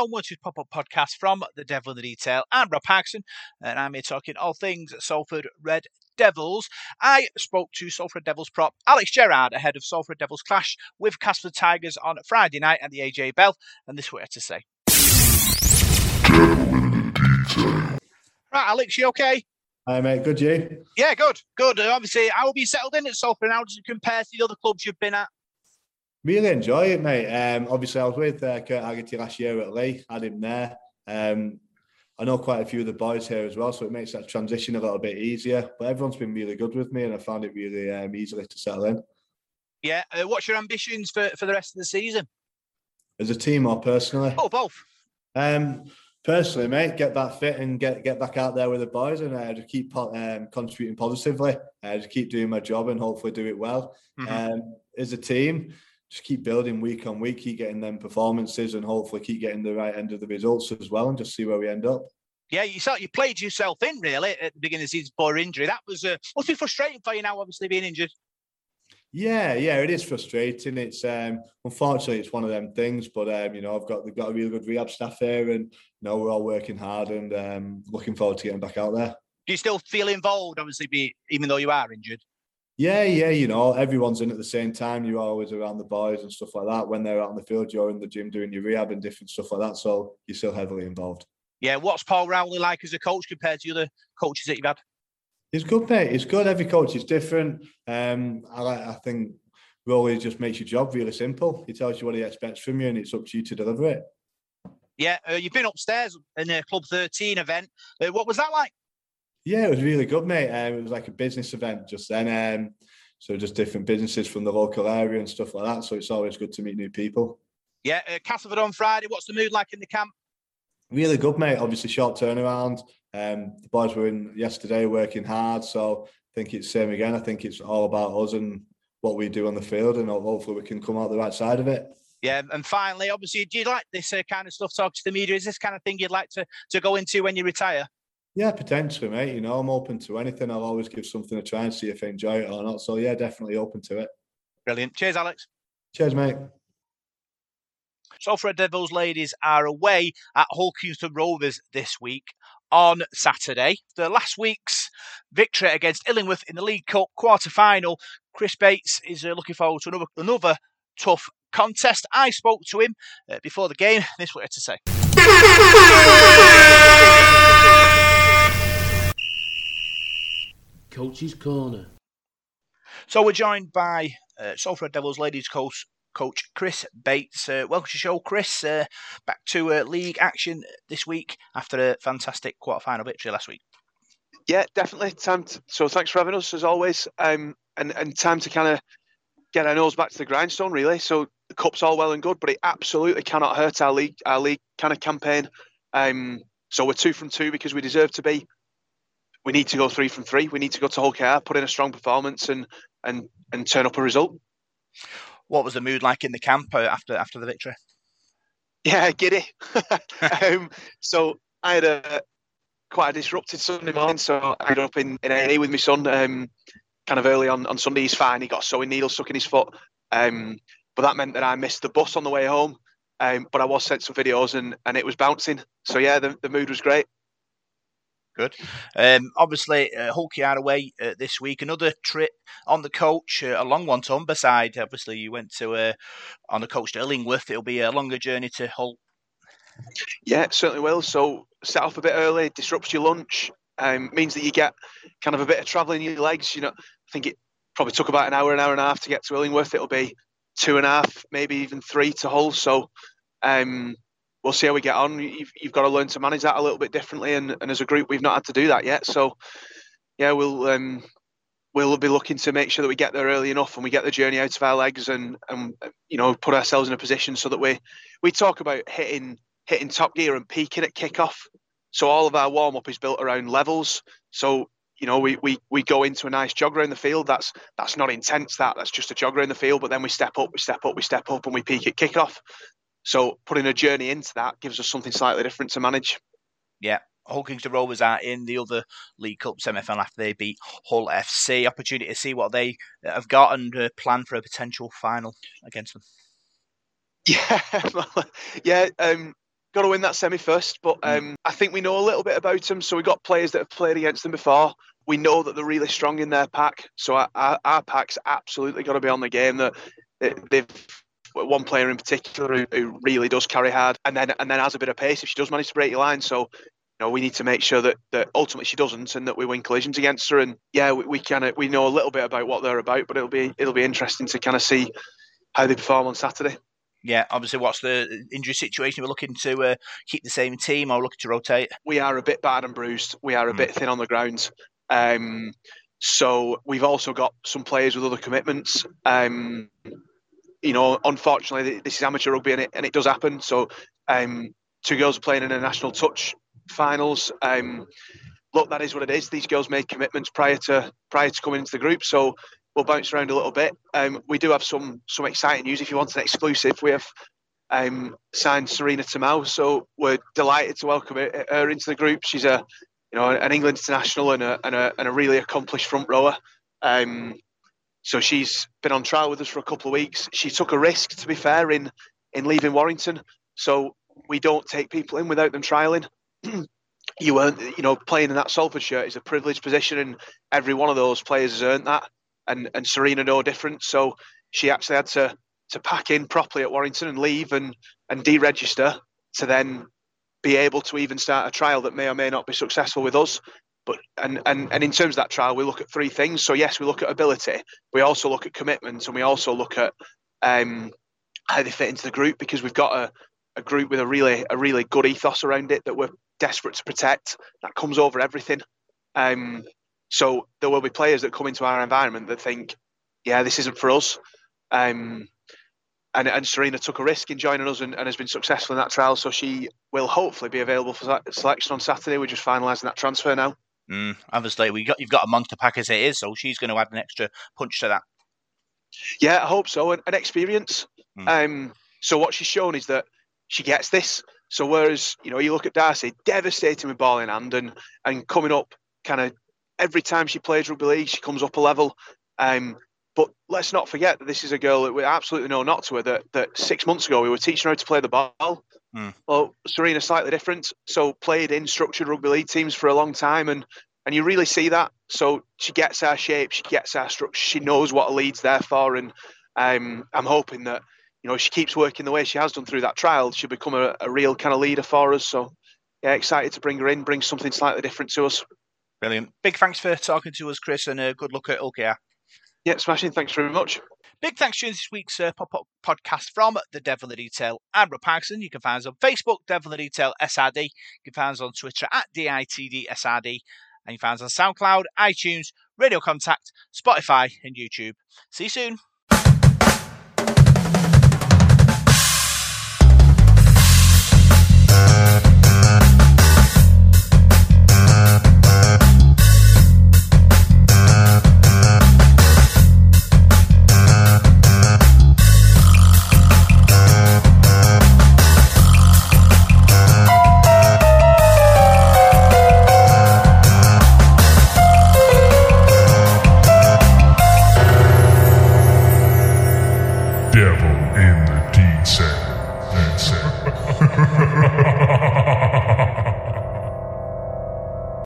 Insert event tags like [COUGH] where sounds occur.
unwanted pop up podcast from the Devil in the Detail. I'm Rob Parkinson, and I'm here talking all things Salford Red Devils. I spoke to Salford Devils prop Alex Gerrard ahead of Salford Devils clash with Casper Tigers on Friday night at the AJ Bell, and this what he had to say. Right, Alex, you okay? Hi, mate. Good, you? Yeah, good, good. Obviously, I will be settled in at Salford? How does it compare to the other clubs you've been at? Really enjoy it, mate. Um, obviously, I was with uh, Kurt Haggerty last year at Leigh. Had him there. Um, I know quite a few of the boys here as well, so it makes that transition a little bit easier. But everyone's been really good with me, and I found it really um, easily to settle in. Yeah. Uh, what's your ambitions for, for the rest of the season? As a team or personally? Oh, both. Um, personally, mate, get back fit and get get back out there with the boys, and uh, just keep um, contributing positively. Uh, just keep doing my job and hopefully do it well. Mm-hmm. Um, as a team, just keep building week on week, keep getting them performances, and hopefully keep getting the right end of the results as well, and just see where we end up. Yeah, you saw, you played yourself in really at the beginning of the season for injury. That was uh, must be frustrating for you now, obviously being injured. Yeah, yeah, it is frustrating. It's um, unfortunately it's one of them things, but um, you know I've got they've got a really good rehab staff here, and you know we're all working hard and um, looking forward to getting back out there. Do you still feel involved? Obviously, be even though you are injured. Yeah, yeah, you know, everyone's in at the same time. You're always around the boys and stuff like that. When they're out on the field, you're in the gym doing your rehab and different stuff like that. So you're still heavily involved. Yeah, what's Paul Rowley like as a coach compared to the other coaches that you've had? He's good, mate. He's good. Every coach is different. Um, I, I think Rowley just makes your job really simple. He tells you what he expects from you, and it's up to you to deliver it. Yeah, uh, you've been upstairs in the Club 13 event. Uh, what was that like? Yeah, it was really good, mate. Um, it was like a business event just then. Um, so just different businesses from the local area and stuff like that. So it's always good to meet new people. Yeah, uh, Castleford on Friday. What's the mood like in the camp? Really good, mate. Obviously, short turnaround. Um, the boys were in yesterday working hard. So I think it's same again. I think it's all about us and what we do on the field, and hopefully we can come out the right side of it. Yeah, and finally, obviously, do you like this uh, kind of stuff? Talk to the media. Is this kind of thing you'd like to to go into when you retire? Yeah, potentially, mate. You know, I'm open to anything. I'll always give something a try and see if I enjoy it or not. So yeah, definitely open to it. Brilliant. Cheers, Alex. Cheers, mate. So, Salford Devils ladies are away at Hull Kingston Rovers this week on Saturday. The last week's victory against Illingworth in the League Cup quarter final. Chris Bates is uh, looking forward to another, another tough contest. I spoke to him uh, before the game. [LAUGHS] This what he had to say. [LAUGHS] Coach's Corner. So we're joined by uh, Salford Devils ladies coach, coach Chris Bates. Uh, welcome to the show, Chris. Uh, back to uh, league action this week after a fantastic quarter-final victory last week. Yeah, definitely. Time to, so thanks for having us as always, um, and and time to kind of get our nose back to the grindstone, really. So the cup's all well and good, but it absolutely cannot hurt our league our league kind of campaign. Um, so we're two from two because we deserve to be we need to go three from three. We need to go to Hull KR, put in a strong performance, and and and turn up a result. What was the mood like in the camp uh, after after the victory? Yeah, giddy. [LAUGHS] um, so I had a quite a disrupted Sunday morning, so I ended up in in A with my son. Um, kind of early on on Sunday, he's fine. He got a sewing needle stuck in his foot, um, but that meant that I missed the bus on the way home. Um, but I was sent some videos and and it was bouncing. So yeah, the, the mood was great. Good. Um, obviously, uh, KR away uh, this week. Another trip on the coach, uh, a long one to Humberside. Obviously, you went to uh, on the coach to Illingworth. It'll be a longer journey to Hull. Yeah, certainly will. So set off a bit early, disrupts your lunch, um, means that you get kind of a bit of travelling in your legs. You know, I think it probably took about an hour, an hour and a half to get to Illingworth. It'll be two and a half, maybe even three to Hull. So um, we'll see how we get on. You've, you've got to learn to manage that a little bit differently, and, and as a group, we've not had to do that yet. So, yeah, we'll um, we'll be looking to make sure that we get there early enough and we get the journey out of our legs, and and you know put ourselves in a position so that we we talk about hitting hitting top gear and peaking at kickoff. So all of our warm up is built around levels. So you know, we, we we go into a nice jog around the field. That's that's not intense. That that's just a jog around the field. But then we step up, we step up, we step up, and we peak at kickoff. So putting a journey into that gives us something slightly different to manage. Yeah. Hull Kingston Rovers are in the other League Cup semi-final after they beat Hull FC. Opportunity to see what they have got and uh, plan for a potential final against them. [LAUGHS] Yeah, well, yeah. Um, got to win that semi first. But mm. um, I think we know a little bit about them. So we got players that have played against them before. We know that they're really strong in their pack. So our, our, our pack's absolutely got to be on the game. That they've one player in particular who, who, really does carry hard, and then and then has a bit of pace if she does manage to break your line. So. You know, we need to make sure that, that ultimately she doesn't, and that we win collisions against her. And yeah, we, we of we know a little bit about what they're about, but it'll be it'll be interesting to kind of see how they perform on Saturday yeah, obviously, what's the injury situation? We're looking to uh, keep the same team or looking to rotate? We are a bit bad and bruised. We are a mm. bit thin on the ground. Um, so we've also got some players with other commitments. Um, you know, unfortunately, this is amateur rugby and it, and it does happen. So um, two girls are playing in a national touch finals. Um, look, that is what it is. These girls made commitments prior to prior to coming into the group. So we'll bounce around a little bit. Um, we do have some some exciting news. If you want an exclusive, we have um, signed Serena Tamau, so we're delighted to welcome her into the group. She's a you know an England international and a and a, and a really accomplished front rower. Um, so she's been on trial with us for a couple of weeks. She took a risk, to be fair, in in leaving Warrington. So we don't take people in without them trialing. [CLEARS THROAT] you earn, you know, playing in that Salford shirt is a privileged position, and every one of those players has earned that and and Sarina no different. So she actually had to to pack in properly at Warrington and leave and and deregister to then be able to even start a trial that may or may not be successful with us. But and and and in terms of that trial, we look at three things. So yes, we look at ability. We also look at commitment, and we also look at um, how they fit into the group because we've got a, a group with a really a really good ethos around it that we're desperate to protect. That comes over everything. Um, so there will be players that come into our environment that think, yeah, this isn't for us. Um, and, and Sarina took a risk in joining us and, and, has been successful in that trial. So she will hopefully be available for selection on Saturday. We're just finalising that transfer now. Mm, obviously, we got you've got a monster pack as it is, so she's going to add an extra punch to that. Yeah, I hope so. An, an experience. Mm. Um, so what she's shown is that she gets this. So whereas you know you look at Darcy, devastating with ball in hand and and coming up, kind of every time she plays rugby league, she comes up a level. Um, but let's not forget that this is a girl that we absolutely know not to her. That that six months ago we were teaching her how to play the ball. Mm. Well, Sarina slightly different. So played in structured rugby league teams for a long time, and and you really see that. So she gets our shape, she gets our structure, she knows what a lead's there for, and um, I'm hoping that you know she keeps working the way she has done through that trial. She'll become a, a real kind of leader for us. So yeah, excited to bring her in, bring something slightly different to us. Brilliant. Big thanks for talking to us, Chris, and uh, good luck at Hull KR. Yeah, smashing. Thanks very much. Big thanks to this week's uh, pop-up podcast from The Devil in Detail and Rob Parkinson. You can find us on Facebook, Devil in Detail SRD. You can find us on Twitter at DITDSRD. And you can find us on SoundCloud, iTunes, Radio Contact, Spotify, and YouTube. See you soon.